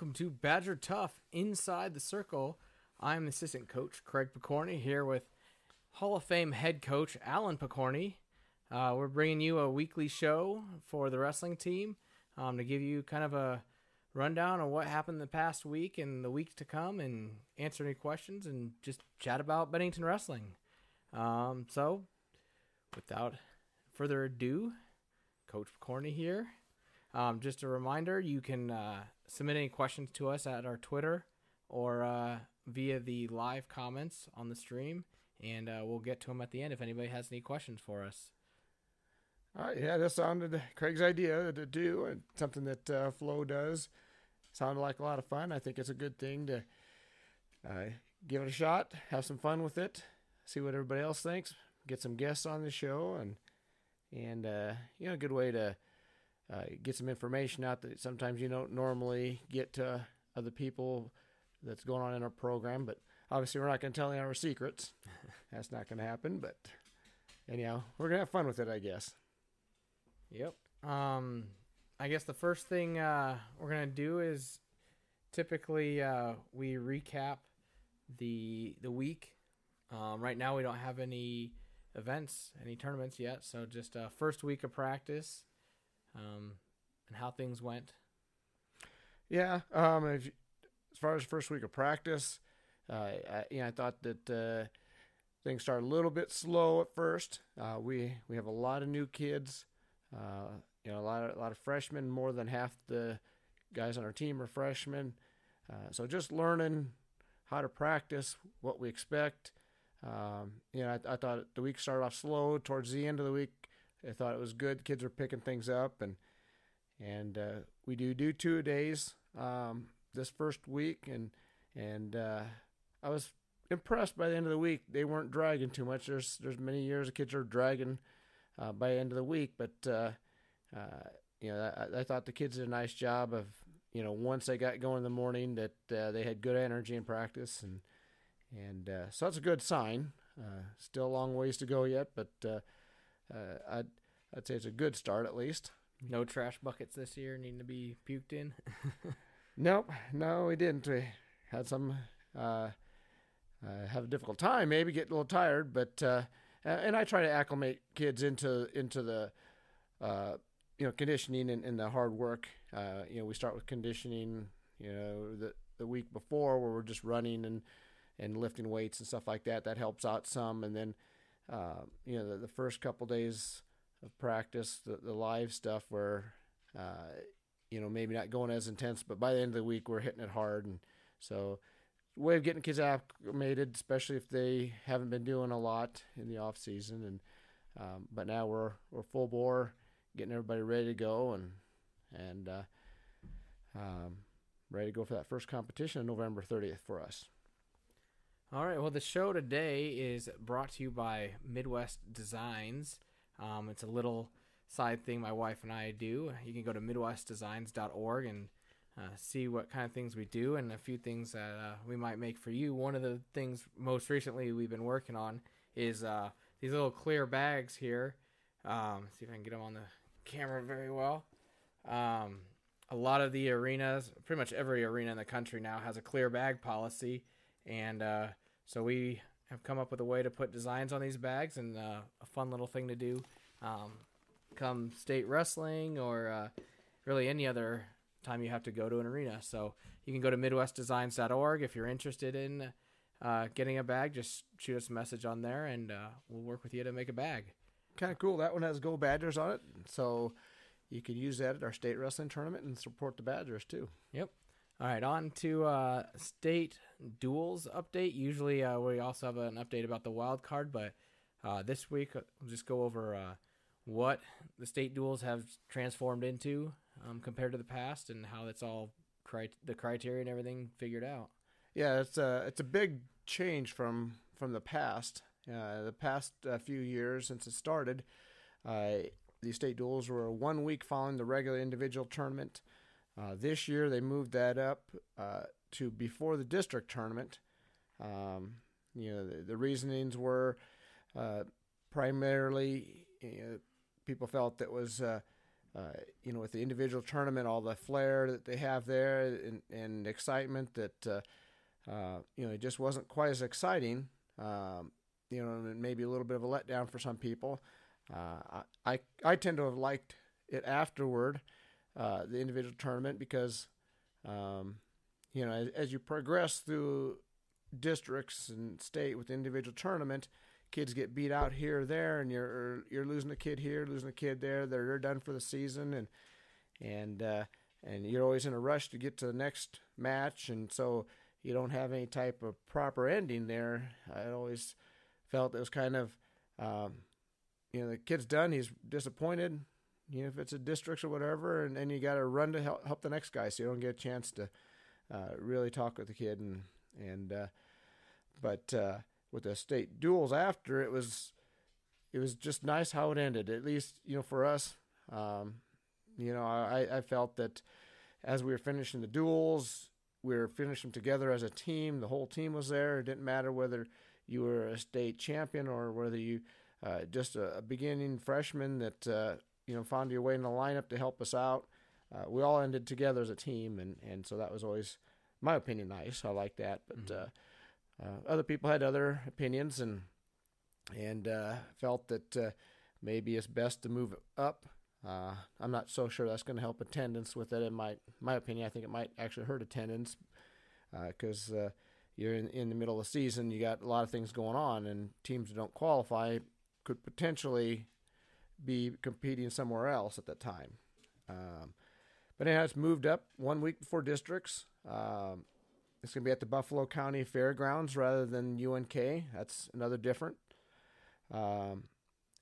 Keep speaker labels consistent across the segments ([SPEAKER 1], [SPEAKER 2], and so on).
[SPEAKER 1] Welcome to Badger Tough Inside the Circle. I'm assistant coach Craig Picorni here with Hall of Fame head coach Alan Picorni. Uh, we're bringing you a weekly show for the wrestling team um, to give you kind of a rundown on what happened the past week and the week to come and answer any questions and just chat about Bennington wrestling. Um, so, without further ado, Coach Picorni here. Um, just a reminder, you can uh, submit any questions to us at our Twitter or uh, via the live comments on the stream, and uh, we'll get to them at the end if anybody has any questions for us.
[SPEAKER 2] All right, yeah, that sounded Craig's idea to do, and something that uh, Flo does. Sounded like a lot of fun. I think it's a good thing to uh, give it a shot, have some fun with it, see what everybody else thinks, get some guests on the show, and and uh, you know, a good way to uh, get some information out that sometimes you don't normally get to other people that's going on in our program. But obviously, we're not going to tell any of our secrets. That's not going to happen. But anyhow, we're going to have fun with it, I guess.
[SPEAKER 1] Yep. Um, I guess the first thing uh, we're gonna do is typically uh, we recap the the week. Um, right now, we don't have any events, any tournaments yet, so just uh, first week of practice um, and how things went.
[SPEAKER 2] Yeah. Um, if, as far as first week of practice, uh, I, you know, I thought that uh, things started a little bit slow at first. Uh, we we have a lot of new kids. Uh, you know, a lot of a lot of freshmen. More than half the guys on our team are freshmen. Uh, so just learning how to practice, what we expect. Um, you know, I, I, thought the week started off slow. Towards the end of the week, I thought it was good. The Kids are picking things up, and and uh, we do do two days um, this first week, and and uh, I was impressed by the end of the week. They weren't dragging too much. There's there's many years the kids are dragging uh, by the end of the week, but uh, uh, you know I, I, thought the kids did a nice job of you know once they got going in the morning that uh, they had good energy in practice, and and so that's a good sign. still a long ways to go yet, but I'd I'd say it's a good start at least.
[SPEAKER 1] No trash buckets this year needing to be puked in.
[SPEAKER 2] nope, no, we didn't. We had some uh, uh, have a difficult time, maybe get a little tired, but uh, and I try to acclimate kids into into the uh, you know conditioning and, and the hard work. Uh, you know, we start with conditioning. You know, the the week before where we're just running and and lifting weights and stuff like that. That helps out some, and then uh, you know the, the first couple days of practice, the, the live stuff where, uh, you know, maybe not going as intense, but by the end of the week, we're hitting it hard. And so, way of getting kids acclimated, especially if they haven't been doing a lot in the off season. And, um, but now we're, we're full bore, getting everybody ready to go and, and, uh, um, ready to go for that first competition on November 30th for us.
[SPEAKER 1] All right. Well, the show today is brought to you by Midwest Designs. Um, it's a little side thing my wife and I do. You can go to midwestdesigns.org and uh, see what kind of things we do and a few things that uh, we might make for you. One of the things most recently we've been working on is uh, these little clear bags here. Um, see if I can get them on the camera very well. Um, a lot of the arenas, pretty much every arena in the country now, has a clear bag policy, and uh, so we have come up with a way to put designs on these bags and uh, a fun little thing to do um, come state wrestling or uh, really any other time you have to go to an arena. So you can go to midwestdesigns.org if you're interested in uh, getting a bag. Just shoot us a message on there and uh, we'll work with you to make a bag.
[SPEAKER 2] Kind of cool. That one has Go Badgers on it. So you can use that at our state wrestling tournament and support the Badgers too.
[SPEAKER 1] Yep. All right, on to uh, state duels update. Usually, uh, we also have an update about the wild card, but uh, this week uh, we'll just go over uh, what the state duels have transformed into um, compared to the past, and how that's all cri- the criteria and everything figured out.
[SPEAKER 2] Yeah, it's a it's a big change from from the past. Uh, the past few years since it started, the state duels were one week following the regular individual tournament. Uh, this year they moved that up uh, to before the district tournament. Um, you know, the, the reasonings were uh, primarily you know, people felt that was uh, uh, you know, with the individual tournament, all the flair that they have there and, and excitement that, uh, uh, you know, it just wasn't quite as exciting. Um, you know, and maybe a little bit of a letdown for some people. I, I tend to have liked it afterward, uh, the individual tournament, because, um, you know, as, as, you progress through districts and state with the individual tournament, kids get beat out here or there, and you're you're losing a kid here, losing a kid there. They're they're done for the season, and and uh, and you're always in a rush to get to the next match, and so you don't have any type of proper ending there. I always felt it was kind of, um, you know, the kid's done, he's disappointed. You know, if it's a districts or whatever, and then you got to run to help, help the next guy, so you don't get a chance to uh, really talk with the kid and and uh, but uh, with the state duels after it was it was just nice how it ended at least you know for us. Um, you know I, I felt that as we were finishing the duels we were finishing together as a team the whole team was there. It didn't matter whether you were a state champion or whether you uh, just a, a, beginning freshman that uh, you know found your way in the lineup to help us out uh, we all ended together as a team and, and so that was always my opinion nice i like that but mm-hmm uh, uh, other people had other opinions and and uh, felt that uh, maybe it's best to move up. Uh, I'm not so sure that's going to help attendance with it. In my my opinion, I think it might actually hurt attendance because you're in, in the middle of the season. You got a lot of things going on, and teams that don't qualify could potentially be competing somewhere else at that time. Um, but it it's moved up one week before districts. Um, it's going to be at the Buffalo County Fairgrounds rather than UNK. That's another different. Um,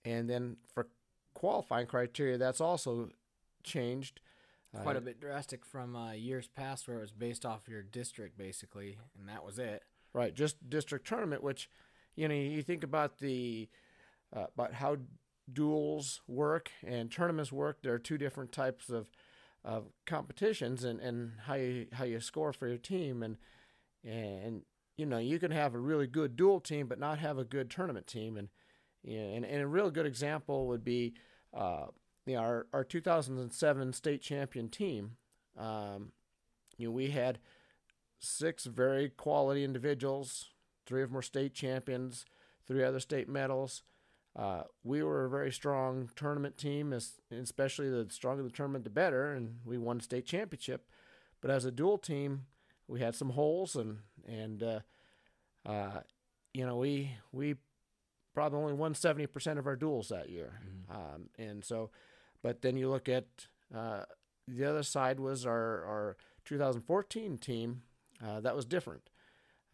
[SPEAKER 2] and then for qualifying criteria, that's also changed.
[SPEAKER 1] Quite uh, a bit drastic from uh, years past, where it was based off your district basically, and that was it.
[SPEAKER 2] Right, just district tournament. Which, you know, you think about the uh, about how duels work and tournaments work. There are two different types of of competitions and, and how you how you score for your team. And and you know you can have a really good dual team but not have a good tournament team. And and, and a real good example would be uh, you know, our our 2007 state champion team. Um, you know we had six very quality individuals three of them were state champions three other state medals uh, we were a very strong tournament team, especially the stronger the tournament, the better, and we won state championship. But as a dual team, we had some holes, and and uh, uh, you know we we probably only won seventy percent of our duels that year, mm-hmm. um, and so. But then you look at uh, the other side was our our 2014 team. Uh, that was different.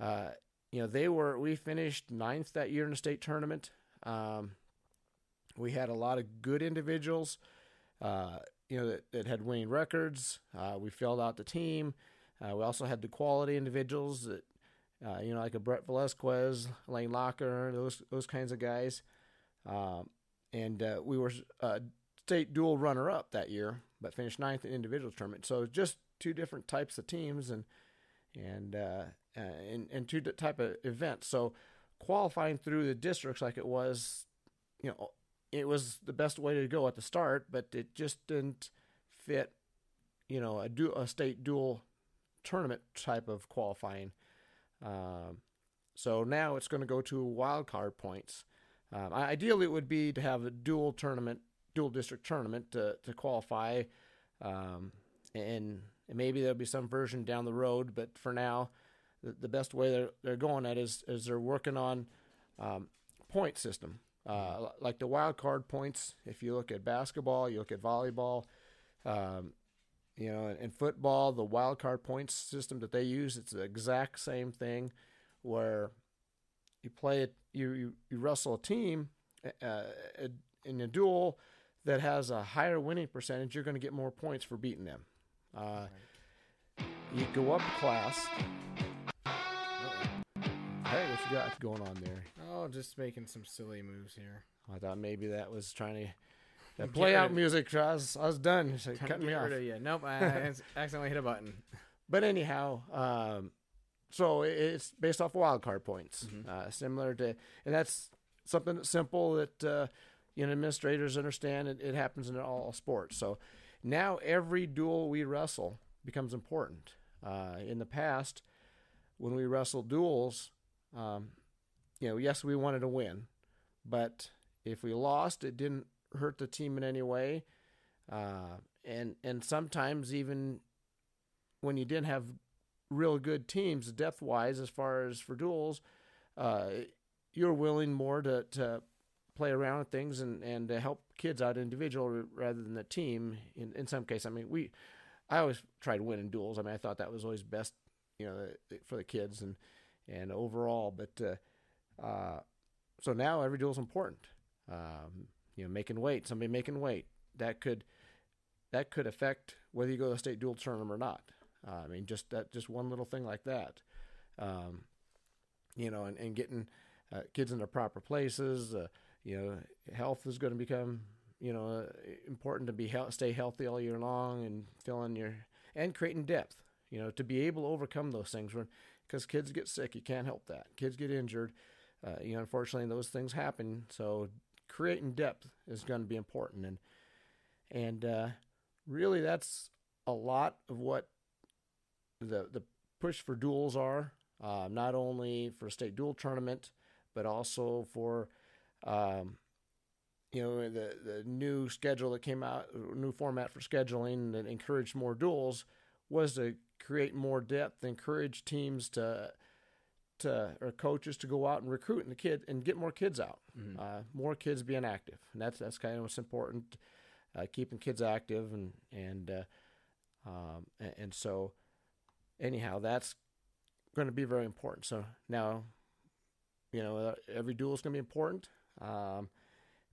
[SPEAKER 2] Uh, you know they were we finished ninth that year in the state tournament. Um, we had a lot of good individuals, uh, you know, that, that, had winning records. Uh, we filled out the team. Uh, we also had the quality individuals that, uh, you know, like a Brett Velasquez, Lane Locker, those those kinds of guys. Um, and uh, we were a state dual runner up that year, but finished ninth in individual tournament. So just two different types of teams and and uh, and, and two type of events. So qualifying through the districts like it was, you know, it was the best way to go at the start, but it just didn't fit, you know, a, du- a state dual tournament type of qualifying. Um, so now it's going to go to wild card points. Um, ideally, it would be to have a dual tournament, dual district tournament to, to qualify, um, and, and maybe there'll be some version down the road. But for now, the, the best way they're, they're going at is, is they're working on um, point system. Uh, like the wild card points, if you look at basketball, you look at volleyball, um, you know, in, football, the wild card points system that they use, it's the exact same thing where you play it, you, you, you wrestle a team uh, in a duel that has a higher winning percentage, you're going to get more points for beating them. Uh, you go up class, you got going on there?
[SPEAKER 1] Oh, just making some silly moves here.
[SPEAKER 2] I thought maybe that was trying to that play out music. I was, I was done. It's like cutting me off. Of
[SPEAKER 1] you. Nope, I accidentally hit a button.
[SPEAKER 2] But anyhow, um, so it's based off wild card points, mm-hmm. uh, similar to, and that's something that's simple that uh, you know, administrators understand it, it happens in all sports. So now every duel we wrestle becomes important. Uh, in the past, when we wrestled duels, um, you know, yes, we wanted to win, but if we lost, it didn't hurt the team in any way. Uh, and and sometimes even when you didn't have real good teams depth wise as far as for duels, uh, you're willing more to, to play around with things and, and to help kids out individual rather than the team in, in some case. I mean, we, I always tried winning duels. I mean, I thought that was always best, you know, for the kids and, and overall, but, uh, uh, so now every duel is important. Um, you know, making weight, somebody making weight that could, that could affect whether you go to the state dual tournament or not. Uh, I mean, just that, just one little thing like that, um, you know, and, and getting uh, kids in the proper places. Uh, you know, health is going to become, you know, important to be he- stay healthy all year long and filling your and creating depth. You know, to be able to overcome those things because kids get sick, you can't help that. Kids get injured. Uh, you know, unfortunately, those things happen. So creating depth is going to be important, and and uh, really, that's a lot of what the the push for duels are. Uh, not only for a state duel tournament, but also for um, you know the the new schedule that came out, new format for scheduling that encouraged more duels was to create more depth, encourage teams to to or coaches to go out and recruit and the kid and get more kids out, mm-hmm. uh, more kids being active, and that's that's kind of what's important, uh, keeping kids active and and uh, um, and, and so anyhow that's going to be very important. So now, you know, uh, every duel is going to be important um,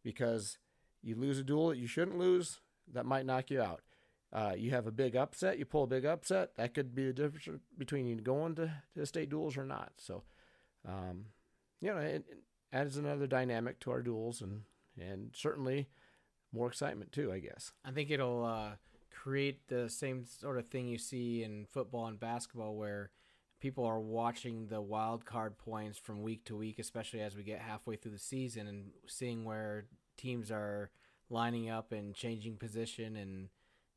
[SPEAKER 2] because you lose a duel that you shouldn't lose, that might knock you out. Uh, you have a big upset, you pull a big upset, that could be the difference between you going to, to state duels or not. So, um, you know, it, it, adds another dynamic to our duels and, and certainly more excitement too, I guess.
[SPEAKER 1] I think it'll uh, create the same sort of thing you see in football and basketball where people are watching the wild card points from week to week, especially as we get halfway through the season and seeing where teams are lining up and changing position and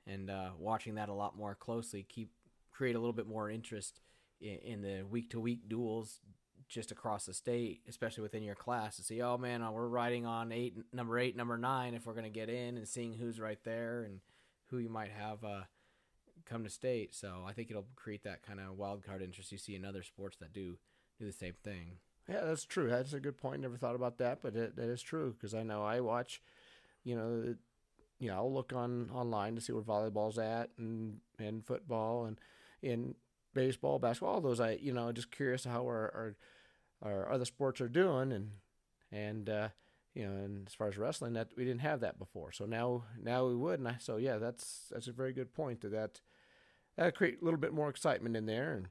[SPEAKER 1] and uh, watching that a lot more closely. Keep create a little bit more interest in, in the week to week duels just across the state, especially within your class, to see, oh man, uh, we're riding on eight, number eight, number nine, if we're going to get in, and seeing who's right there and who you might have uh, come to state. So I think it'll create that kind of wild card interest you see in other sports that do do the same thing.
[SPEAKER 2] Yeah, that's true. That's a good point. Never thought about that, but it, that is true because I know I watch, you know, you know, I'll look on online to see where volleyball's at and and football and in baseball, basketball, all those. I you know just curious how our our, our other sports are doing and and uh, you know, and as far as wrestling, that we didn't have that before. So now, now we would. And I, so yeah, that's that's a very good point. That that that create a little bit more excitement in there, and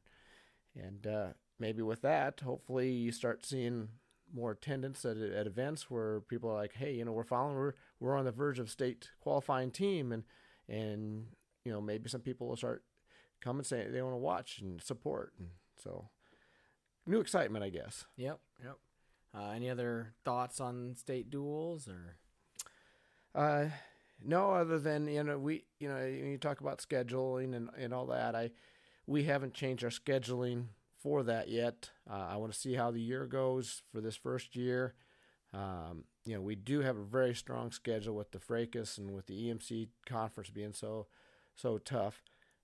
[SPEAKER 2] and uh, maybe with that, hopefully you start seeing more attendance at at events where people are like, hey, you know, we're following, we're we're on the verge of state qualifying team, and and you know maybe some people will start coming and saying they want to watch and support, and so new excitement, I guess.
[SPEAKER 1] Yep, yep. Uh, any other thoughts on state duels or?
[SPEAKER 2] Uh, no, other than you know we you know when you talk about scheduling and and all that, I we haven't changed our scheduling for that yet. Uh, I want to see how the year goes for this first year. Um, you know, we do have a very strong schedule with the Fracas and with the EMC conference being so so tough.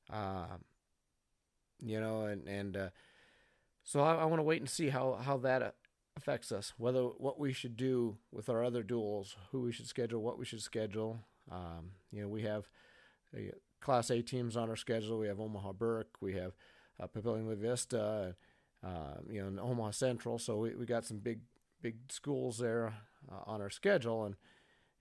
[SPEAKER 2] Um, you know, and and uh, so I, I want to wait and see how how that affects us. Whether what we should do with our other duels, who we should schedule, what we should schedule. Um, you know, we have Class A teams on our schedule. We have Omaha Burke. We have uh, Papillion Vista. Uh, you know, and Omaha Central. So we, we got some big big schools there uh, on our schedule, and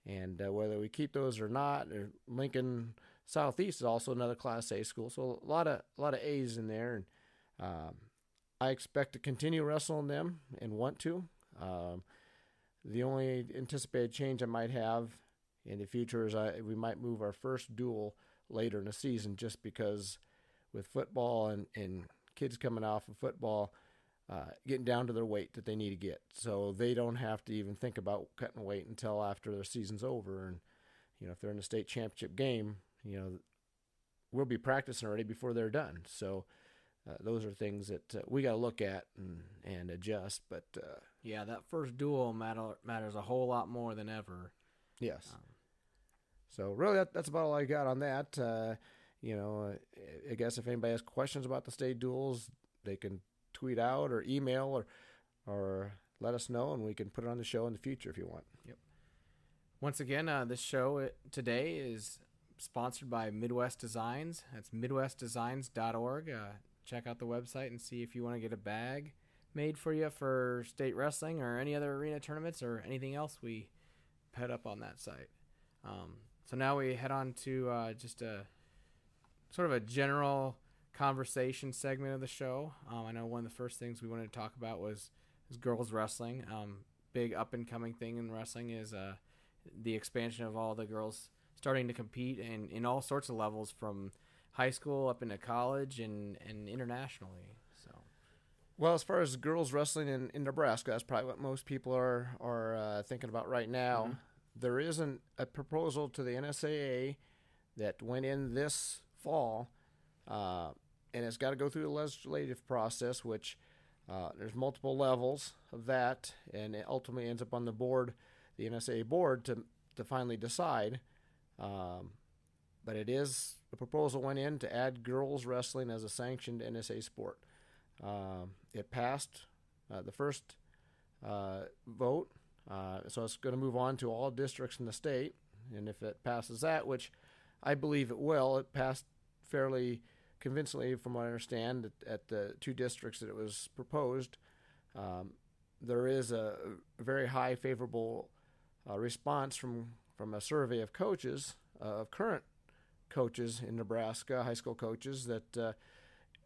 [SPEAKER 2] and uh, whether we keep those or not, or Lincoln Southeast is also another Class A school. So a lot of a lot of A's in there, and um, I expect to continue wrestling them and want to. Um, the only anticipated change I might have in the future is I we might move our first duel later in the season just because with football and, and kids coming off of football, uh, getting down to their weight that they need to get, so they don't have to even think about cutting weight until after their season's over. And you know, if they're in a state championship game, you know, we'll be practicing already before they're done. So uh, those are things that uh, we got to look at and, and adjust. But uh,
[SPEAKER 1] Yeah, that first duel matter, matters a whole lot more than ever.
[SPEAKER 2] yes,
[SPEAKER 1] Um,
[SPEAKER 2] so really that, that's about all I got on that. Uh, you know, I guess if anybody has questions about the state duels, they can tweet out or email or or let us know, and we can put it on the show in the future if you want. Yep.
[SPEAKER 1] Once again, uh, this show uh, today is sponsored by Midwest Designs. That's midwestdesigns.org. Uh, check out the website and see if you want to get a bag made for you for state wrestling or any other arena tournaments or anything else we put up on that site. Um, so now we head on to uh, just a sort of a general conversation segment of the show. Um, I know one of the first things we wanted to talk about was, was girls wrestling. Um, big up and coming thing in wrestling is uh, the expansion of all the girls starting to compete in, in all sorts of levels from high school up into college and, and internationally. So
[SPEAKER 2] Well, as far as girls wrestling in, in Nebraska, that's probably what most people are are uh, thinking about right now.
[SPEAKER 1] Mhm.
[SPEAKER 2] There isn't a proposal to the NSAA that went in this fall, uh, and it's got to go through the legislative process, which uh, there's multiple levels of that, and it ultimately ends up on the board, the NSA board, to to finally decide. Um, but it is the proposal went in to add girls wrestling as a sanctioned NSA sport. Um, it passed uh, the first uh, vote, uh, so it's going to move on to all districts in the state. And if it passes that, which I believe it will, it passed fairly convincingly, from what I understand, at, at the two districts that it was proposed. Um, there is a, very high favorable uh, response from from a survey of coaches uh, of current coaches in Nebraska, high school coaches that uh,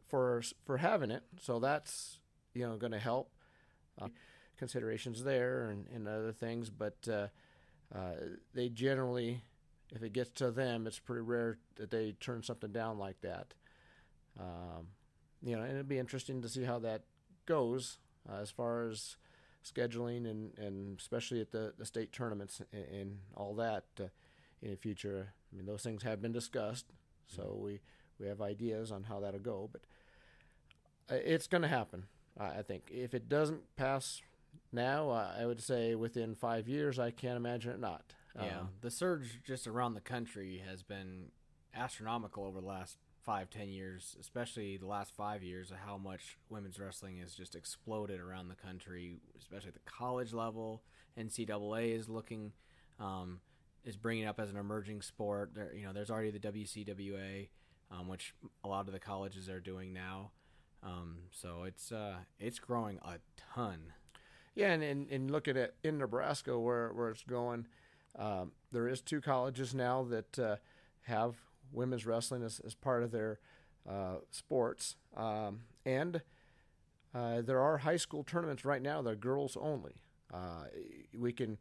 [SPEAKER 2] for for having it. So that's you know going to help. Uh, considerations there and, and other things, but uh, uh, they generally, if it gets to them, it's pretty rare that they turn something down like that. Um, you know, and it'd be interesting to see how that goes uh, as far as scheduling and, and especially at the, the state tournaments and, and all that uh, in the future. I mean, those things have been discussed, so we, we have ideas on how that'll go, but uh, it's going to happen. I I think if it doesn't pass now, uh, I would say within five years, I can't imagine it not.
[SPEAKER 1] yeah,
[SPEAKER 2] Um,
[SPEAKER 1] the surge just around the country has been astronomical over the last five, ten years, especially the last five years, of how much women's wrestling has just exploded around the country, especially at the college level. NCAA is looking, um, is bringing it up as an emerging sport. There, you know, there's already the WCWA, um, which a lot of the colleges are doing now. Um, so it's uh, it's growing a ton.
[SPEAKER 2] Yeah, and, and, and look at it in Nebraska where, where it's going. Um, there is two colleges now that uh, have women's wrestling as, as part of their uh, sports, um, and uh, there are high school tournaments right now that are girls only. Uh, we can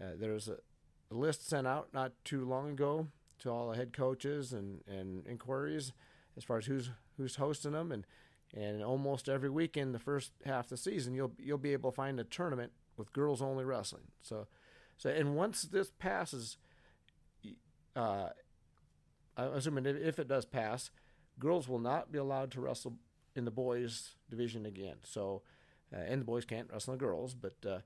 [SPEAKER 2] uh, there's a, a list sent out not too long ago to all the head coaches and, and inquiries as far as who's who's hosting them. And and almost every weekend the first half of the season you'll you'll be able to find a tournament with girls only wrestling. So so and once this passes uh i'm assuming if- it does pass girls will not be allowed to wrestle in the boys division again. So uh, and the boys can't wrestle the girls but uh,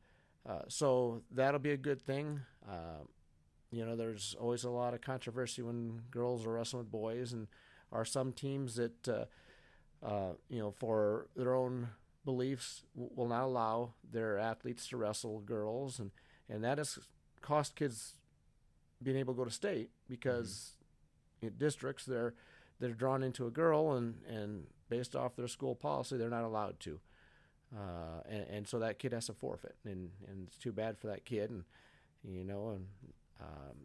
[SPEAKER 2] uh, so that'll be a good thing. Uh, you know there's always a lot of controversy when girls are wrestling with boys and are some teams that uh, uh, you know, for their own beliefs, w- will not allow their athletes to wrestle girls, and and that has cost kids being able to go to state because in districts they're they're drawn into a girl, and and based off their school policy, they're not allowed to, uh, and and so that kid has to forfeit, and and it's too bad for that kid, and you know, and um,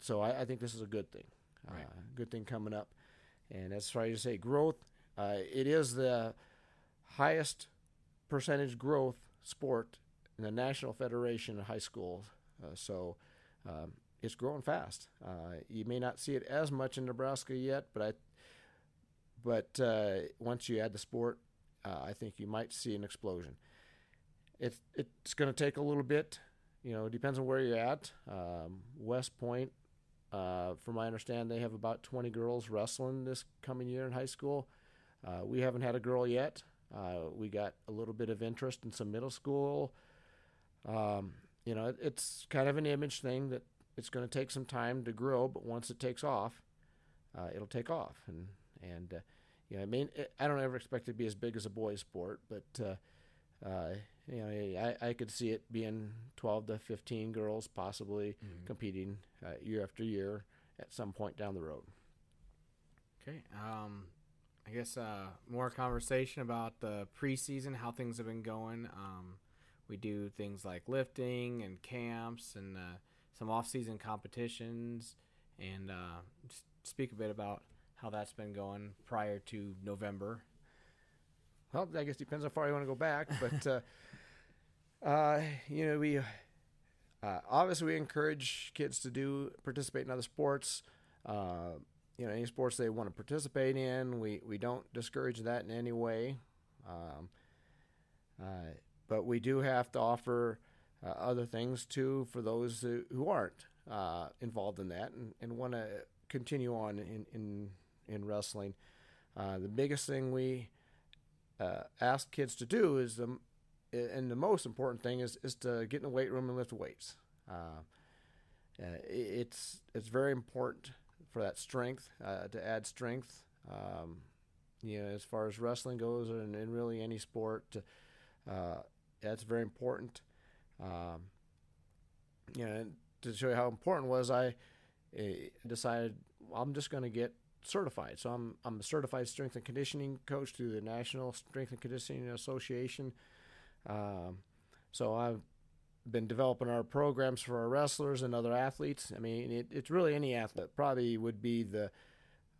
[SPEAKER 2] so I, I think this is a good thing,
[SPEAKER 1] Right.
[SPEAKER 2] uh, good thing coming up. And as far as you say growth, uh, it is the highest percentage growth sport in the National Federation of High Schools. Uh, so um, it's growing fast. Uh, you may not see it as much in Nebraska yet, but I, but uh, once you add the sport, uh, I think you might see an explosion. It's it's going to take a little bit. You know, it depends on where you're at. Um, West Point, uh, from my understanding, they have about 20 girls wrestling this coming year in high school. Uh, we haven't had a girl yet. Uh, we got a little bit of interest in some middle school. Um, you know, it, it's kind of an image thing that it's going to take some time to grow, but once it takes off, uh, it'll take off. And and uh, you know, I mean, I don't ever expect it to be as big as a boys' sport, but uh, uh, you know, I, I could see it being 12 to 15 girls possibly mm-hmm. competing uh, year after year at some point down the road.
[SPEAKER 1] Okay. Um, I guess uh, more conversation about the preseason, how things have been going. Um, we do things like lifting and camps and uh, some off-season competitions, and uh, speak a bit about how that's been going prior to November.
[SPEAKER 2] Well, I guess depends how far you want to go back, but uh, uh, you know we uh, obviously we encourage kids to do participate in other sports. Uh, you know, any sports they want to participate in, we we don't discourage that in any way. Um, uh, but we do have to offer uh, other things too for those who, who aren't uh, involved in that and, and want to continue on in in, in wrestling. Uh, the biggest thing we uh, ask kids to do is the and the most important thing is is to get in the weight room and lift weights. Uh, uh, it's it's very important for that strength to add strength. Um, you know, as far as wrestling goes, and, and really any sport, that's very important. Um, you know, to show you how important was, I uh, decided I'm just going to get certified. So I'm I'm a certified strength and conditioning coach through the National Strength and Conditioning Association. Um, so I've been developing our programs for our wrestlers and other athletes. I mean, it, it's really any athlete probably would be the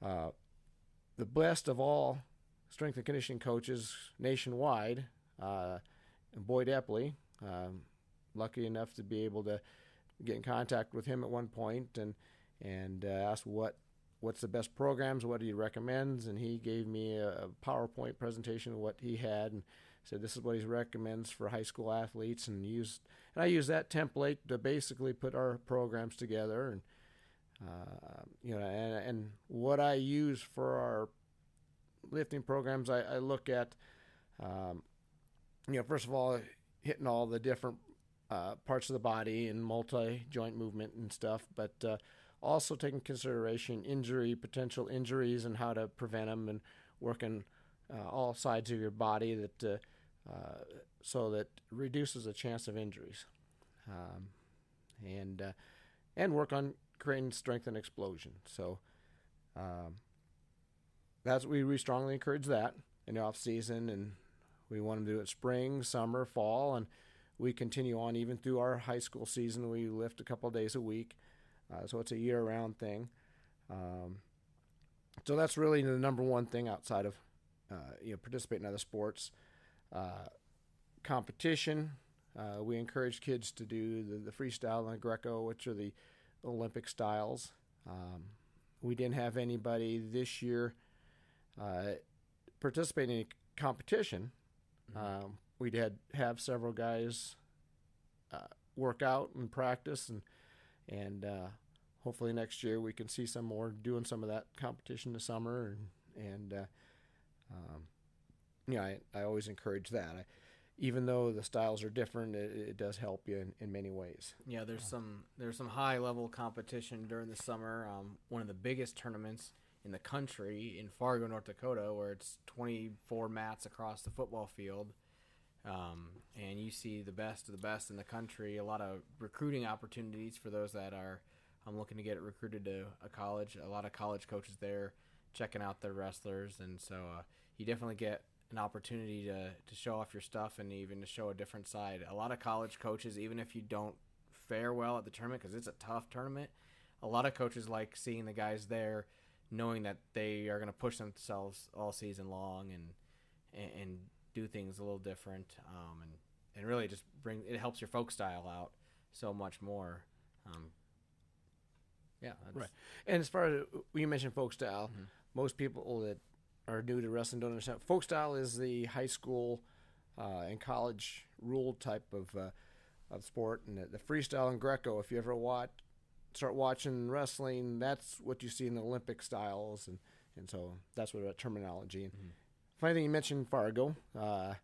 [SPEAKER 2] uh, the best of all strength and conditioning coaches nationwide. Uh, Boyd Epley, um, lucky enough to be able to get in contact with him at one point and and uh, ask what what's the best programs, what he recommends, and he gave me a, PowerPoint presentation of what he had and said this is what he recommends for high school athletes and used and I used that template to basically put our programs together and uh, you know and, and what I use for our lifting programs I, I look at um, you know first of all hitting all the different uh, parts of the body and multi joint movement and stuff, but uh, also taking consideration injury, potential injuries, and how to prevent them, and working uh, all sides of your body that uh, uh, so that reduces the chance of injuries, um, and and work on creating strength and explosion. So. Um, that's we, we strongly encourage that in the off season and we want them to do it spring, summer, fall, and we continue on even through our high school season. We lift a couple days a week, uh, so it's a year-round thing. Um, so that's really the number one thing outside of uh, you know participating in other sports. Uh, competition, uh, we encourage kids to do the, the freestyle and the Greco, which are the Olympic styles. Um, we didn't have anybody this year uh, participating in competition Mm-hmm. Um, we'd had have several guys uh, work out and practice, and and uh, hopefully next year we can see some more doing some of that competition this summer, and and uh, um, yeah, I, I always encourage that. I, even though the styles are different, it, it does help you in, in many ways.
[SPEAKER 1] Yeah, there's some there's some high level competition during the summer. Um, one of the biggest tournaments in the country in Fargo, North Dakota, where it's 24 mats across the football field. Um, and you see the best of the best in the country. A lot of recruiting opportunities for those that are I'm looking to get recruited to a college. A lot of college coaches there checking out their wrestlers, and so uh, you definitely get an opportunity to to show off your stuff and even to show a different side. A lot of college coaches, even if you don't fare well at the tournament because it's a tough tournament, a lot of coaches like seeing the guys there knowing that they are going to push themselves all season long and, and do things a little different um, and and really just bring it helps your folk style out so much more. Um, yeah,
[SPEAKER 2] right. And as far as you mentioned folk style, mm-hmm. most people that are new to wrestling don't understand. Folk style is the high school uh, and college rule type of uh, of sport, and the, the freestyle and Greco. If you ever watch, start watching wrestling, that's what you see in the Olympic styles, and and so that's what that terminology. And funny thing you mentioned Fargo. Uh,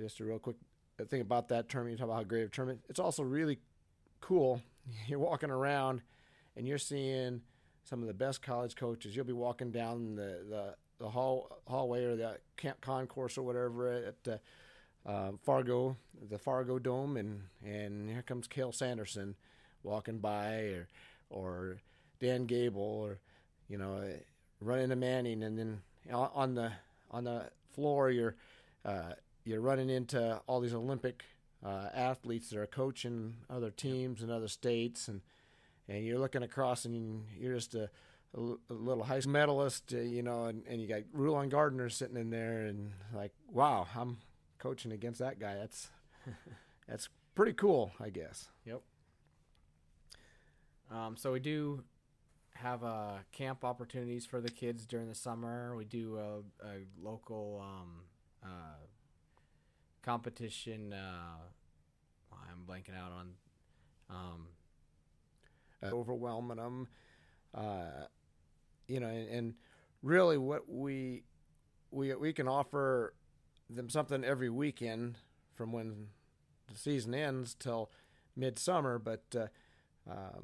[SPEAKER 2] just a real quick thing about that term. You talk about how great of a term. It's also really cool. You're walking around, and you're seeing some of the best college coaches. You'll be walking down the the, the hall hallway or the camp concourse or whatever at uh, uh, Fargo, the Fargo Dome, and and here comes Cael Sanderson walking by, or or Dan Gable, or you know, running to Manning, and then on the on the floor you're uh, you're running into all these Olympic uh, athletes that are coaching other teams in other states, and and you're looking across and you're just a, a, a little high school medalist, uh, you know, and, and you got Rulon Gardner sitting in there, and like, wow, I'm coaching against that guy. That's that's pretty cool, I guess.
[SPEAKER 1] Yep. Um, so we do have uh, camp opportunities for the kids during the summer. We do a, a local um, uh, competition. Uh, I'm blanking out on. Um,
[SPEAKER 2] uh, overwhelming them, uh, you know, and, and really what we we we can offer them something every weekend from when the season ends till midsummer. But uh, uh,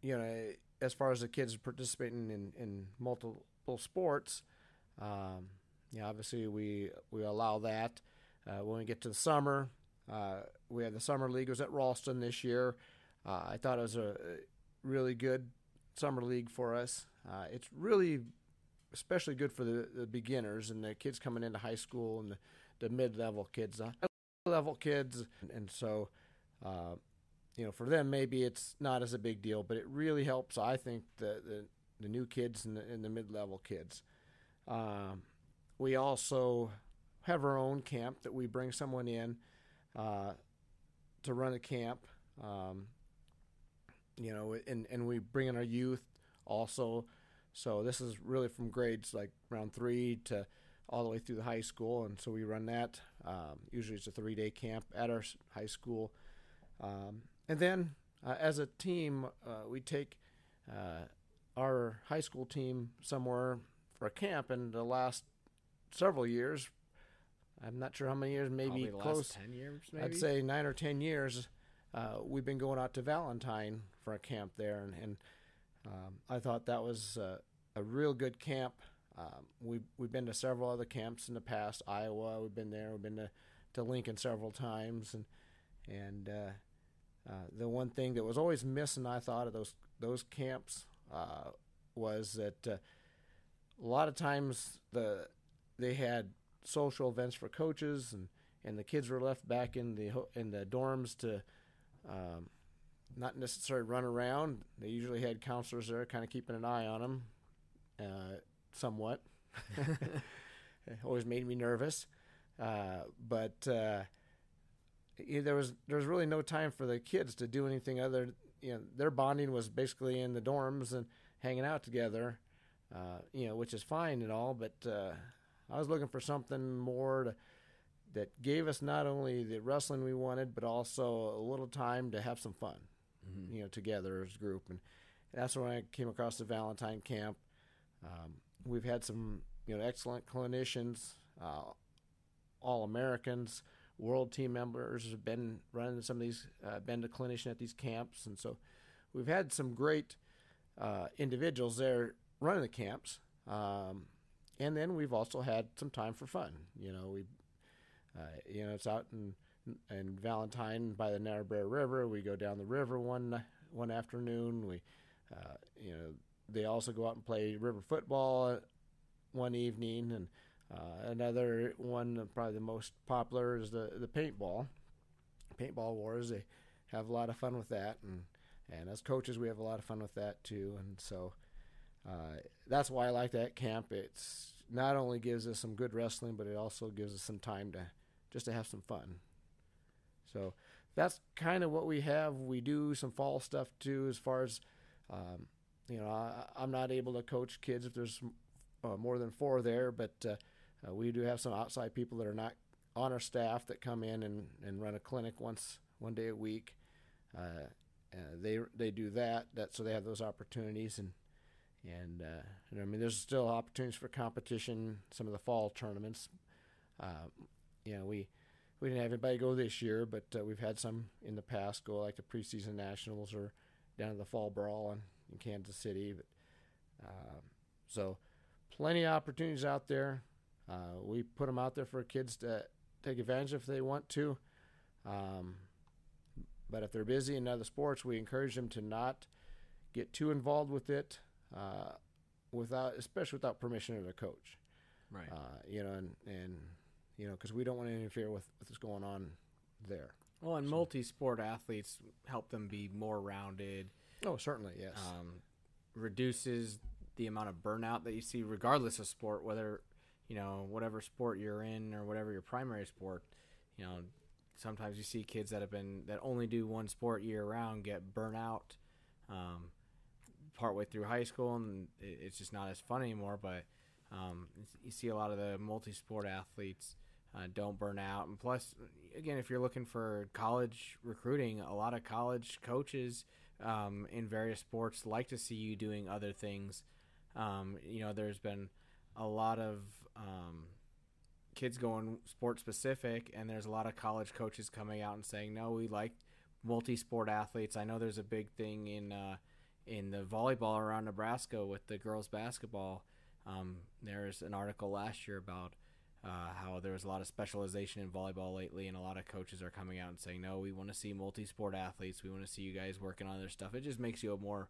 [SPEAKER 2] you know, as far as the kids participating in, in multiple sports, um, yeah, obviously we we allow that. Uh, when we get to the summer, uh, we had the summer league was at Ralston this year. Uh, I thought it was a really good summer league for us. Uh, it's really especially good for the, the, beginners and the kids coming into high school and the, the mid-level kids, uh, level kids, and so uh, you know for them maybe it's not as a big deal, but it really helps. I think the the, the new kids and the, and the mid-level kids. Um, we also have our own camp that we bring someone in uh, to run a camp. Um, you know, and and we bring in our youth also. So this is really from grades like round three to all the way through the high school, and so we run that. Um, usually it's a three day camp at our high school, um, and then uh, as a team, uh, we take uh, our high school team somewhere for a camp. And the last several years, I'm not sure how many years, maybe close
[SPEAKER 1] ten years. Maybe
[SPEAKER 2] I'd say nine or ten years. Uh, we've been going out to Valentine for a camp there, and, and um, I thought that was a real good camp. Um, we've we've been to several other camps in the past. Iowa, we've been there. We've been to, to Lincoln several times, and and uh, uh, the one thing that was always missing, I thought, of those those camps uh, was that uh, a lot of times the they had social events for coaches, and, and the kids were left back in the in the dorms to um, not necessarily run around. They usually had counselors there, kind of keeping an eye on them, uh, somewhat. always made me nervous, uh, but uh, there was there was really no time for the kids to do anything other. You know, their bonding was basically in the dorms and hanging out together. Uh, you know, which is fine and all, but uh, I was looking for something more to that gave us not only the wrestling we wanted, but also a little time to have some fun, mm-hmm. you know, together as a group. And that's when I came across the Valentine camp. Um, we've had some, you know, excellent clinicians, uh, all Americans, world team members have been running some of these, uh, been a clinician at these camps, and so we've had some great uh, individuals there running the camps. Um, and then we've also had some time for fun. You know, we uh, you know, it's out in in Valentine by the Niobrara River. We go down the river one one afternoon. We, uh, you know, they also go out and play river football one evening, and another one, probably the most popular, is the the paintball. Paintball wars. They have a lot of fun with that, and and as coaches, we have a lot of fun with that too. And so uh, that's why I like that camp. It's not only gives us some good wrestling, but it also gives us some time to just to have some fun. So that's kind of what we have. We do some fall stuff too, as far as um, you know. I, am not able to coach kids if there's uh, more than four there, but uh, uh, we do have some outside people that are not on our staff that come in and, and run a clinic once one day a week. Uh, uh, they they do that that so they have those opportunities and and, uh, and I mean there's still opportunities for competition. Some of the fall tournaments, uh, you know we we didn't have anybody go this year, but uh, we've had some in the past go like the preseason nationals or down to the fall brawl in, in Kansas City. But um, so plenty of opportunities out there. Uh, we put them out there for kids to take advantage if they want to. Um, but if they're busy in other sports, we encourage them to not get too involved with it, uh, without, especially without permission of their coach.
[SPEAKER 1] Right.
[SPEAKER 2] Uh, you know, and and you know, because we don't want to interfere with what's going on there.
[SPEAKER 1] well, and multi-sport athletes help them be more rounded.
[SPEAKER 2] Oh, certainly, yes.
[SPEAKER 1] Um, reduces the amount of burnout that you see, regardless of sport, whether you know whatever sport you're in or whatever your primary sport. You know, sometimes you see kids that have been that only do one sport year round get burnout um, partway through high school, and it, it's just not as fun anymore. But um, you see a lot of the multi-sport athletes uh, don't burn out, and plus, again, if you're looking for college recruiting, a lot of college coaches um, in various sports like to see you doing other things. Um, you know, there's been a lot of um, kids going sport specific, and there's a lot of college coaches coming out and saying, "No, we like multi-sport athletes." I know there's a big thing in uh, in the volleyball around Nebraska with the girls basketball. Um, there's an article last year about uh, how there was a lot of specialization in volleyball lately, and a lot of coaches are coming out and saying, "No, we want to see multi-sport athletes. We want to see you guys working on their stuff." It just makes you a more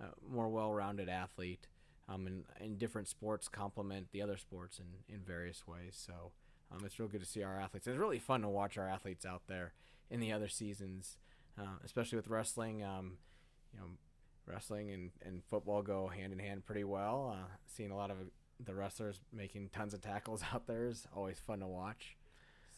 [SPEAKER 1] uh, more well-rounded athlete, um, and in different sports complement the other sports in in various ways. So um, it's real good to see our athletes. It's really fun to watch our athletes out there in the other seasons, uh, especially with wrestling. Um, you know, wrestling and, and football go hand in hand pretty well. Uh, seeing a lot of the wrestlers making tons of tackles out there is always fun to watch.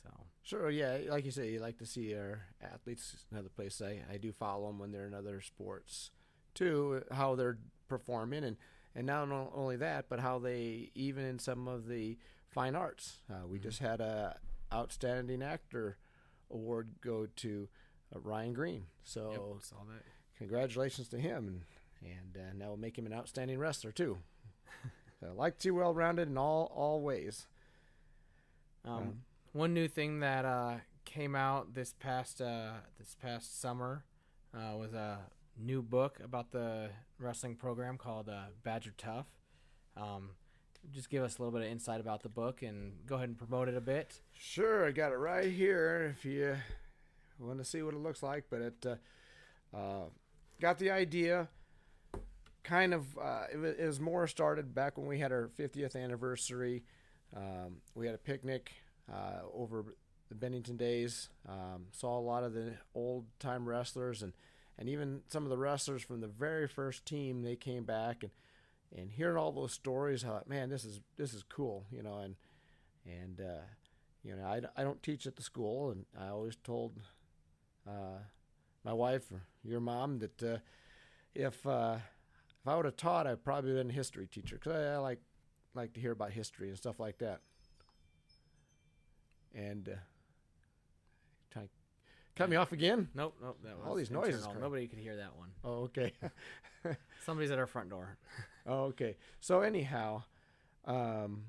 [SPEAKER 1] So
[SPEAKER 2] Sure, yeah, like you say, you like to see our athletes. Another place I, I do follow them when they're in other sports too, how they're performing, and and not only that, but how they even in some of the fine arts. Uh, we just had a outstanding actor award go to uh, Ryan Green, so
[SPEAKER 1] yep, saw that.
[SPEAKER 2] congratulations to him, and and uh, now we'll make him an outstanding wrestler too. so, like to well rounded in all all ways.
[SPEAKER 1] Um,
[SPEAKER 2] Um,
[SPEAKER 1] one new thing that uh, came out this past uh, this past summer uh, was a new book about the wrestling program called uh, Badger Tough. Um, just give us a little bit of insight about the book and go ahead and promote it a bit.
[SPEAKER 2] Sure, I got it right here. If you want to see what it looks like, but it uh, uh, got the idea. Kind of, uh, it, wa- it was more started back when we had our 50th anniversary. Um, we had a picnic uh, over the Bennington days. Um, saw a lot of the old time wrestlers and and even some of the wrestlers from the very first team. They came back and and hearing all those stories. How man, this is this is cool, you know, and and uh, you know, I, I don't teach at the school, and I always told uh, my wife or your mom that uh, if uh, if I would have taught, I'd probably been a history teacher because I, I like like to hear about history and stuff like that. And uh, cut me off again.
[SPEAKER 1] Nope, nope. That was
[SPEAKER 2] All these noises
[SPEAKER 1] internal. Nobody could hear that one.
[SPEAKER 2] Oh, okay.
[SPEAKER 1] Somebody's at our front door.
[SPEAKER 2] Oh, okay. So anyhow, um,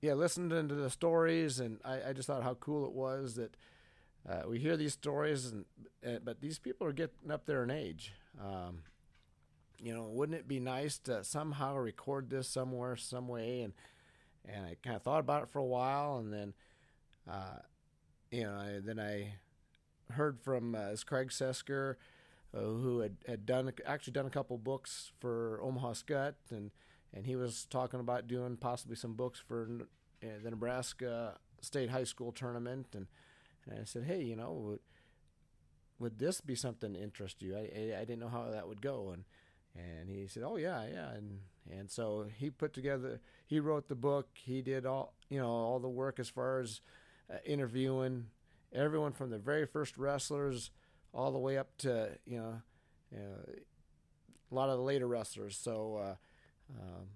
[SPEAKER 2] yeah, listening to the stories, and I, I just thought how cool it was that uh, we hear these stories, and uh, but these people are getting up there in age. Um, you know, wouldn't it be nice to somehow record this somewhere, some way? And and I kind of thought about it for a while, and then, uh, you know, I, then I heard from uh, Craig Sesker uh, who had, had done actually done a couple books for Omaha Skutt, and and he was talking about doing possibly some books for uh, the Nebraska State High School tournament, and and I said, hey, you know, would, would this be something interest you? I, I I didn't know how that would go, and and he said, oh yeah, yeah, and and so he put together, he wrote the book, he did all you know all the work as far as uh, interviewing everyone from the very first wrestlers all the way up to you know, you know a lot of the later wrestlers. So uh, um,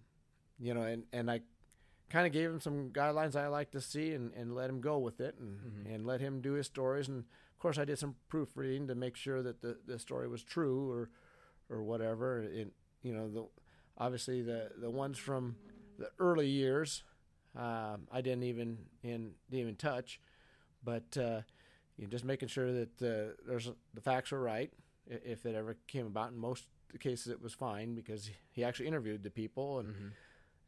[SPEAKER 2] you know, and and I kind of gave him some guidelines I like to see and, and let him go with it and,
[SPEAKER 1] Mhm.
[SPEAKER 2] and let him do his stories. And of course, I did some proofreading to make sure that the, the story was true or or whatever. It, you know, the obviously the the ones from the early years, um, I didn't even in didn't even touch, but uh, you know, just making sure that uh, there's the facts are right if it ever came about. In most cases, it was fine because he actually interviewed the people and
[SPEAKER 1] Mhm.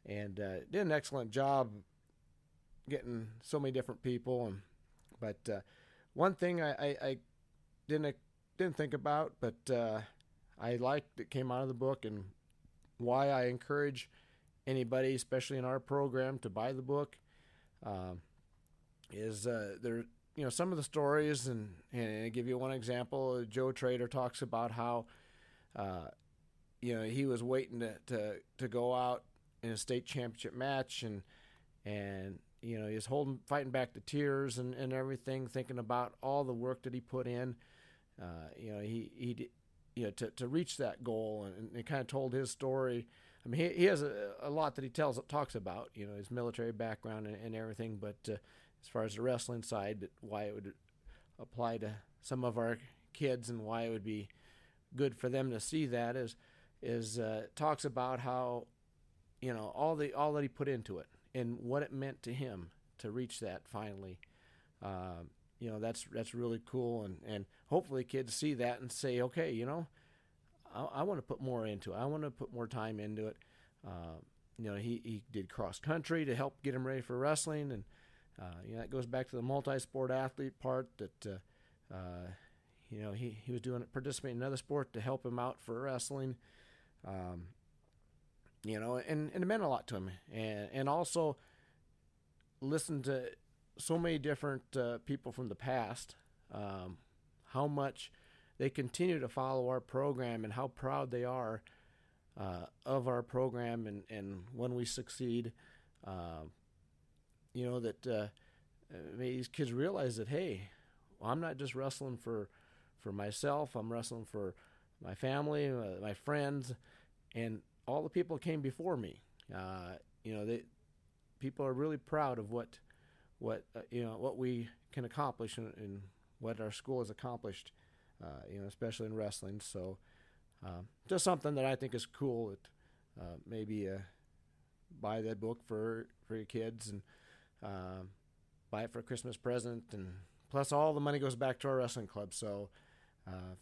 [SPEAKER 2] and uh, did an excellent job getting so many different people. And but uh, one thing I, I, I didn't didn't think about, but uh, I liked that came out of the book, and why I encourage anybody, especially in our program, to buy the book, um, is uh, there. You know some of the stories, and and I give you one example. Joe Trader talks about how, uh, you know, he was waiting to, to to go out in a state championship match and and you know he's holding fighting back the tears and, and everything thinking about all the work that he put in uh, you know he he you know to, to reach that goal and, and kind of told his story I mean he, he has a, a lot that he tells talks about you know his military background and, and everything but uh, as far as the wrestling side why it would apply to some of our kids and why it would be good for them to see that is is uh, talks about how you know all the all that he put into it and what it meant to him to reach that finally. Um, you know that's that's really cool and and hopefully kids see that and say okay you know I, I want to put more into it. I want to put more time into it. Uh, you know he, he did cross country to help get him ready for wrestling and uh, you know that goes back to the multi-sport athlete part that uh, uh, you know he, he was doing participating in another sport to help him out for wrestling um, you know, and, and it meant a lot to him. And and also listen to so many different uh, people from the past, um, how much they continue to follow our program and how proud they are uh, of our program and, and when we succeed. Um, you know, that uh, uh, these kids realize that, hey, I'm not just wrestling for, for myself, I'm wrestling for my family, uh, my friends, and all the people came before me. Uh, you know, they people are really proud of what what uh, you know what we can accomplish and, and what our school has accomplished. Uh, you know, especially in wrestling. So, um, just something that I think is cool. That maybe buy that book for for your kids and um, buy it for a Christmas present, and plus all the money goes back to our wrestling club. So, uh,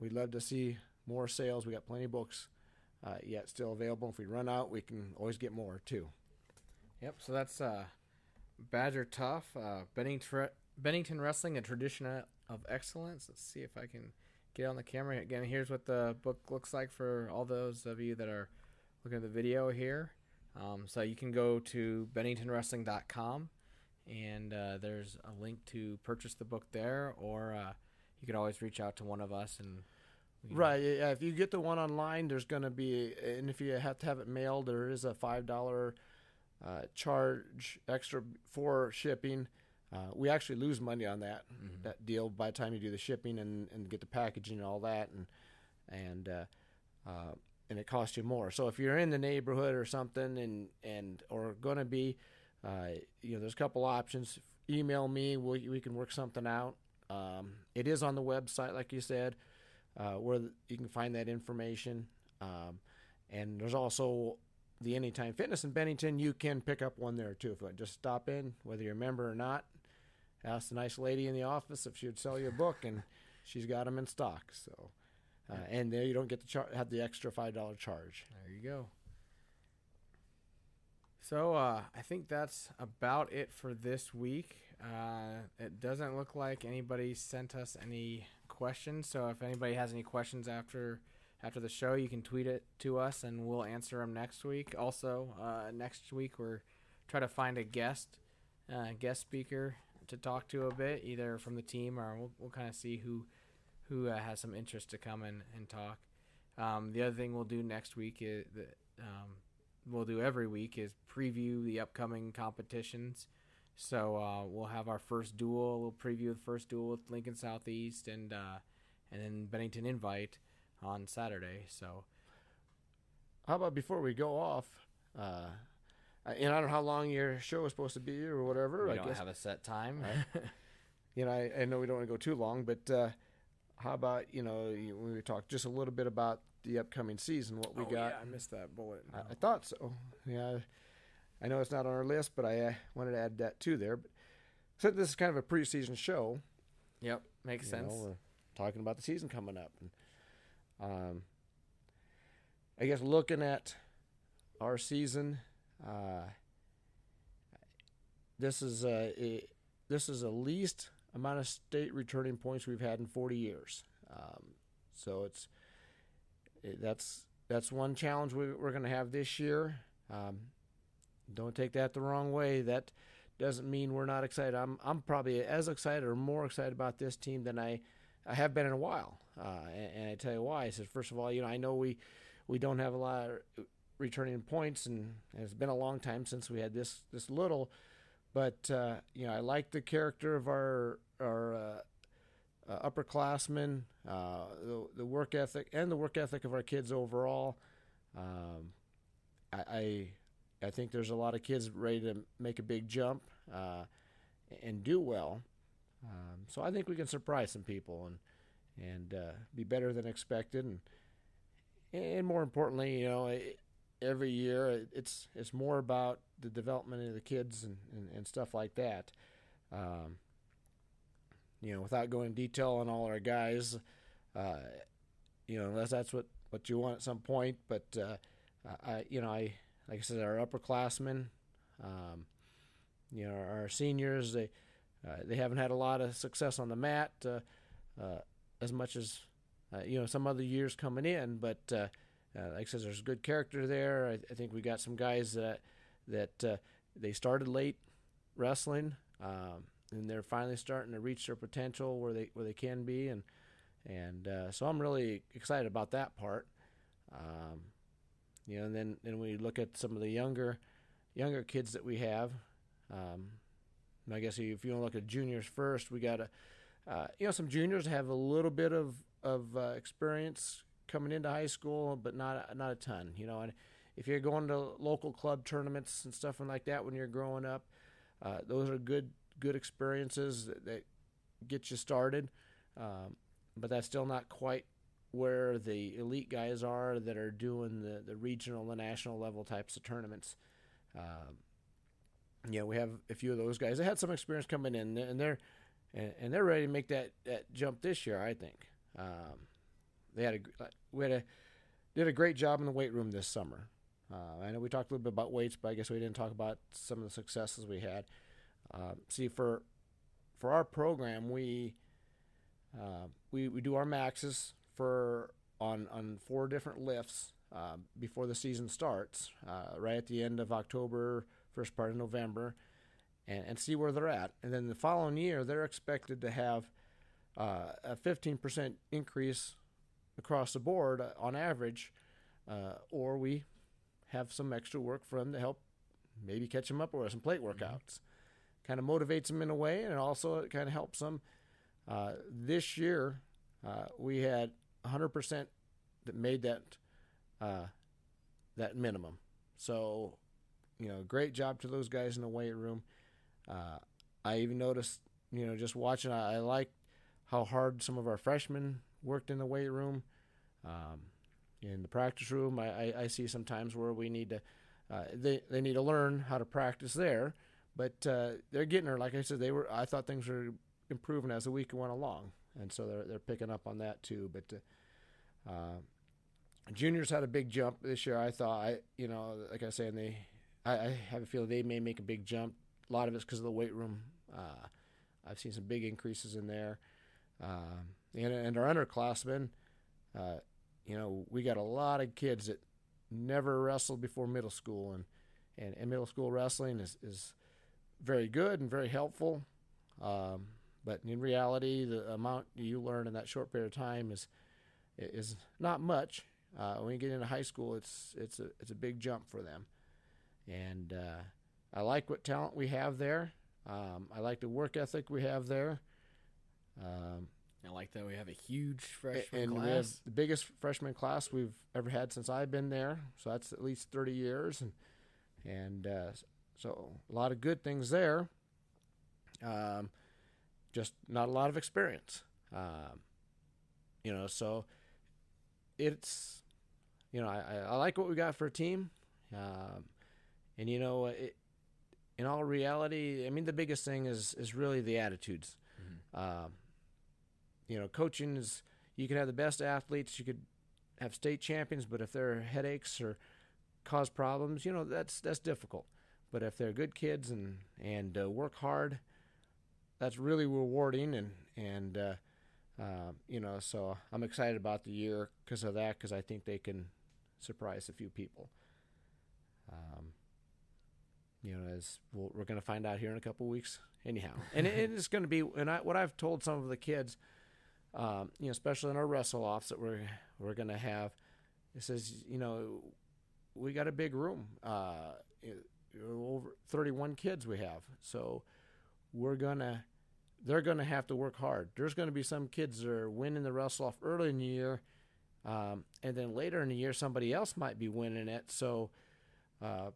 [SPEAKER 2] we'd love to see more sales. We got plenty of books uh, yet still available. If we run out, we can always get more too.
[SPEAKER 1] Yep. So that's uh, Badger Tough, uh, Bennington, Bennington Wrestling, a tradition of excellence. Let's see if I can get on the camera again. Here's what the book looks like for all those of you that are looking at the video here. Um, so you can go to BenningtonWrestling.com, and uh, there's a link to purchase the book there, or uh, you could always reach out to one of us and. we can-
[SPEAKER 2] Right. Yeah. If you get the one online, there's going to be, and if you have to have it mailed, there is a five dollar uh, charge extra for shipping. Uh, we actually lose money on that
[SPEAKER 1] Mhm.
[SPEAKER 2] that deal by the time you do the shipping and, and get the packaging and all that, and and uh, uh, and it costs you more. So if you're in the neighborhood or something, and and or going to be, uh, you know, there's a couple options. Email me. We we can work something out. Um, it is on the website, like you said uh, where you can find that information. Um, and there's also the Anytime Fitness in Bennington. You can pick up one there too. If you just stop in, whether you're a member or not. Ask the nice lady in the office if she would sell you a book, and she's got them in stock. So, uh, and there you don't get to char- have the extra five dollar charge.
[SPEAKER 1] There you go. So uh, I think that's about it for this week. Uh, it doesn't look like anybody sent us any questions. So if anybody has any questions after after the show, you can tweet it to us, and we'll answer them next week. Also, uh, next week we're try to find a guest uh, guest speaker to talk to a bit, either from the team or we'll, we'll kind of see who who uh, has some interest to come in and talk. Um, the other thing we'll do next week is that um, we'll do every week is preview the upcoming competitions. So uh, we'll have our first duel. We'll preview the first duel with Lincoln Southeast and uh, and then Bennington Invite on Saturday. So
[SPEAKER 2] How about before we go off? Uh, and I don't know how long your show is supposed to be or whatever.
[SPEAKER 1] We
[SPEAKER 2] I
[SPEAKER 1] don't
[SPEAKER 2] guess
[SPEAKER 1] have a set time.
[SPEAKER 2] you know, I, I know we don't want to go too long, but uh, how about you know when we talk just a little bit about the upcoming season, what we
[SPEAKER 1] Oh,
[SPEAKER 2] got?
[SPEAKER 1] yeah, I missed that bullet.
[SPEAKER 2] I, I thought so. Yeah, I know it's not on our list, but I uh, wanted to add that too there. But so this is kind of a preseason show.
[SPEAKER 1] Yep, makes
[SPEAKER 2] you
[SPEAKER 1] sense.
[SPEAKER 2] know, we're talking about the season coming up, and um, I guess looking at our season, uh, this is uh, i this is the least amount of state returning points we've had in 40 years. Um, so it's it, that's that's one challenge we, we're going to have this year. Um, don't take that the wrong way. That doesn't mean we're not excited. I'm I'm probably as excited or more excited about this team than I I have been in a while. Uh, and, and I tell you why. I said first of all, you know, I know we we don't have a lot of returning points, and it's been a long time since we had this this little. But uh, you know, I like the character of our our uh, uh, upperclassmen, uh, the, the work ethic, and the work ethic of our kids overall. Um, I, I I think there's a lot of kids ready to make a big jump uh, and do well. Um, so I think we can surprise some people and and uh, be better than expected. And and more importantly, you know, every year it's it's more about the development of the kids and, and, and stuff like that. Um, you know, without going in detail on all our guys, uh, you know, unless that's what, what you want at some point. But uh, I, you know, I like I said, our upperclassmen, um, you know, our seniors, they uh, they haven't had a lot of success on the mat uh, uh, as much as uh, you know some other years coming in. But like I said, there's good character there. I, I think we got some guys that that they started late wrestling, um, and they're finally starting to reach their potential where they where they can be, and and uh, so I'm really excited about that part. Um, you know, and then then we look at some of the younger younger kids that we have. Um, I guess if you want to look at juniors first, we got a uh, you know some juniors have a little bit of of uh, experience coming into high school, but not not a ton. You know, and if you're going to local club tournaments and stuff like that when you're growing up, uh, those are good good experiences that, that get you started. Um, but that's still not quite where the elite guys are that are doing the, the regional, the national level types of tournaments. Um, yeah, we have a few of those guys. They had some experience coming in, and they're and, and they're ready to make that, that jump this year. I think um, they had a we had a did a great job in the weight room this summer. Uh, I know we talked a little bit about weights, but I guess we didn't talk about some of the successes we had. Uh, see, for for our program, we uh, we we do our maxes for on on four different lifts uh, before the season starts, uh, right at the end of October, first part of November, and, and see where they're at. And then the following year, they're expected to have uh, a 15% increase across the board uh, on average, uh, or we have some extra work for them to help maybe catch them up or some plate workouts. Kind of motivates them in a way, and also it kind of helps them. Uh, this year, uh, we had 100% that made that uh, that minimum. So, you know, great job to those guys in the weight room. Uh, I even noticed, you know, just watching, I, I like how hard some of our freshmen worked in the weight room. Um, in the practice room, I, I, I see sometimes where we need to, uh, they, they need to learn how to practice there, but uh, they're getting her. Like I said, they were. I thought things were improving as the week went along, and so they're they're picking up on that too. But uh, uh, juniors had a big jump this year. I thought, I you know, like I say, and they, I, I have a feeling they may make a big jump. A lot of it's because of the weight room. Uh, I've seen some big increases in there, um, and and our underclassmen, uh, you know, we got a lot of kids that never wrestled before middle school, and and, and middle school wrestling is is very good and very helpful. Um, but in reality, the amount you learn in that short period of time is is not much. Uh, when you get into high school, it's it's a it's a big jump for them, and uh, I like what talent we have there. Um, I like the work ethic we have there. Um,
[SPEAKER 1] I like that we have a huge freshman
[SPEAKER 2] and
[SPEAKER 1] class.
[SPEAKER 2] we have the biggest freshman class we've ever had since I've been there. So that's at least thirty years, and and uh, so a lot of good things there. Um, just not a lot of experience. Um, you know, so it's you know I, I like what we got for a team, um, and you know it, in all reality, I mean the biggest thing is is really the attitudes. Um, you know, coaching is you can have the best athletes, you could have state champions, but if their headaches or cause problems, you know that's that's difficult. But if they're good kids and and uh, work hard, that's really rewarding and and uh, uh, you know so I'm excited about the year because of that because I think they can surprise a few people. Um, you know, as we'll, we're going to find out here in a couple weeks, anyhow, and it, it's going to be. And I, what I've told some of the kids, um, you know, especially in our wrestle offs that we're we're going to have, it says, you know, we got a big room, uh, over 31 kids we have, so we're gonna they're to have to work hard. There's to be some kids that are winning the wrestle off early in the year, um, and then later in the year somebody else might be winning it. So uh,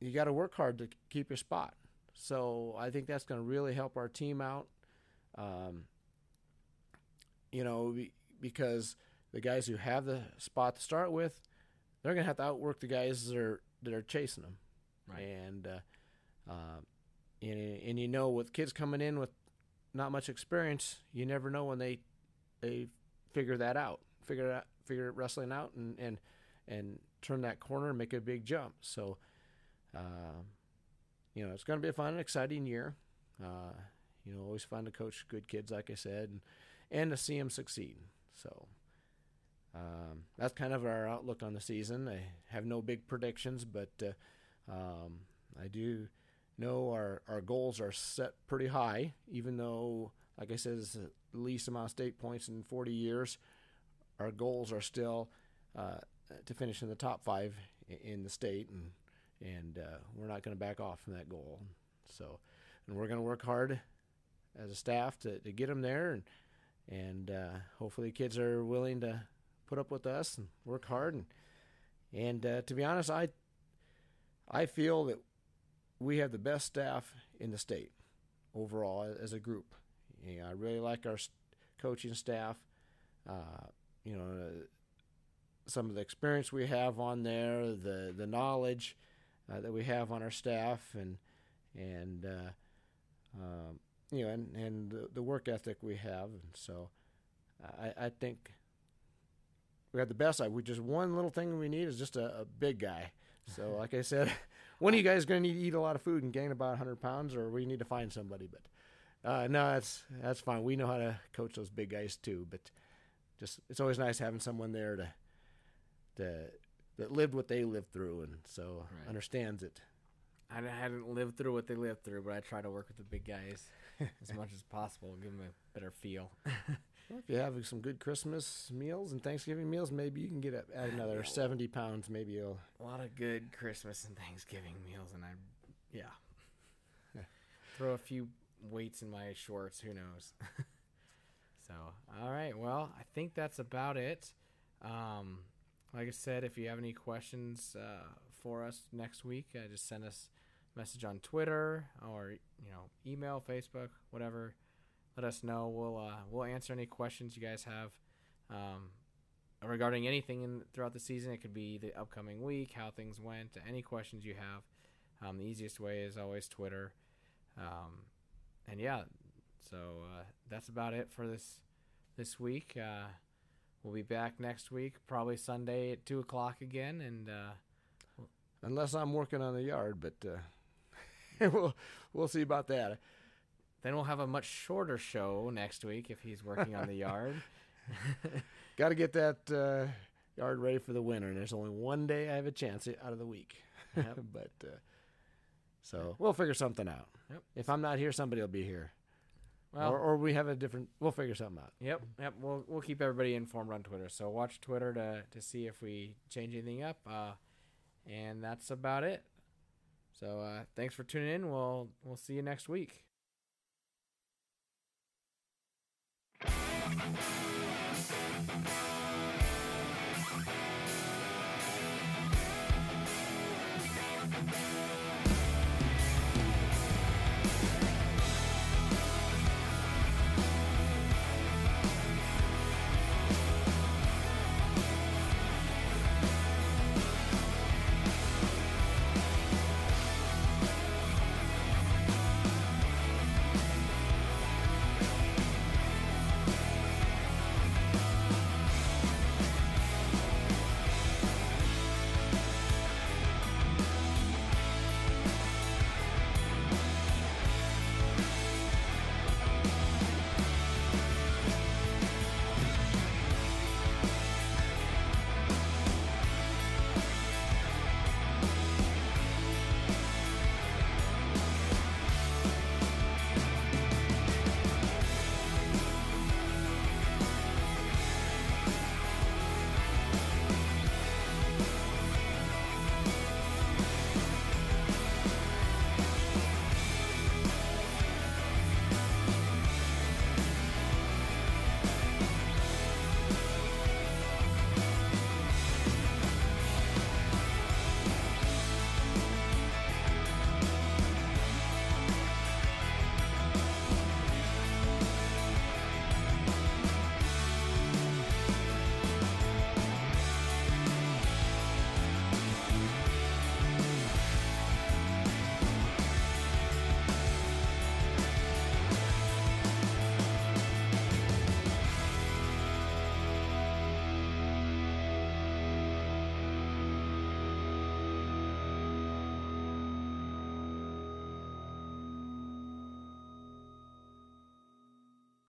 [SPEAKER 2] you got to work hard to keep your spot. So I think that's going to really help our team out. Um, you know, because the guys who have the spot to start with, they're going to have to outwork the guys that are that are chasing them,
[SPEAKER 1] Right.
[SPEAKER 2] and uh, uh, and and you know with kids coming in with not much experience, you never know when they they figure that out, figure it out figure it wrestling out, and and and turn that corner and make a big jump. So, uh, you know, it's going to be a fun and exciting year. Uh, you know, always fun to coach good kids, like I said, and, and to see them succeed. So. Um, that's kind of our outlook on the season. I have no big predictions, but uh, um, I do know our, our goals are set pretty high, even though, like I said, it's the least amount of state points in 40 years. Our goals are still uh, to finish in the top five in the state, and and uh, we're not going to back off from that goal. So, and we're going to work hard as a staff to, to get them there, and and uh, hopefully, kids are willing to put up with us and work hard. And and uh, to be honest, I I feel that we have the best staff in the state overall as a group. You know, I really like our coaching staff. Uh, you know, uh, some of the experience we have on there, the the knowledge uh, that we have on our staff, and and uh, um, you know, and and the, the work ethic we have. And so, I, I think we have the best. We just one little thing we need is just a, a big guy. So, like I said, one of you guys going to need to eat a lot of food and gain about 100 pounds, or we need to find somebody. But uh, no, that's that's fine. We know how to coach those big guys too. But just it's always nice having someone there to to that lived what they lived through and so
[SPEAKER 1] Right.
[SPEAKER 2] understands it.
[SPEAKER 1] I hadn't lived through what they lived through, but I try to work with the big guys as much as possible, and give them a better feel.
[SPEAKER 2] Well, if you have some good Christmas meals and Thanksgiving meals, maybe you can get a- add another. 70 pounds. Maybe you'll.
[SPEAKER 1] a lot of good Christmas and Thanksgiving meals, and I, yeah, throw a few weights in my shorts. Who knows? so, all right. Well, I think that's about it. Um, like I said, if you have any questions uh, for us next week, uh, just send us a message on Twitter or you know email, Facebook, whatever. Let us know. We'll uh, we'll answer any questions you guys have. Um, regarding anything in throughout the season. It could be the upcoming week, how things went, any questions you have. Um, the easiest way is always Twitter. Um, and yeah, so uh, that's about it for this this week. Uh, we'll be back next week, probably Sunday at two o'clock again, and uh,
[SPEAKER 2] Unless I'm working on the yard, but uh, we'll we'll see about that.
[SPEAKER 1] Then we'll have a much shorter show next week if he's working on the yard.
[SPEAKER 2] Got to get that uh, yard ready for the winter. And there's only one day I have a chance out of the week.
[SPEAKER 1] Yep.
[SPEAKER 2] but uh, so we'll figure something out.
[SPEAKER 1] Yep.
[SPEAKER 2] If I'm not here, somebody will be here,
[SPEAKER 1] Well,
[SPEAKER 2] or, or we have a different. We'll figure something out.
[SPEAKER 1] Yep, yep. We'll we'll keep everybody informed on Twitter. So watch Twitter to to see if we change anything up. Uh, and that's about it. So uh, thanks for tuning in. We'll we'll see you next week. Thank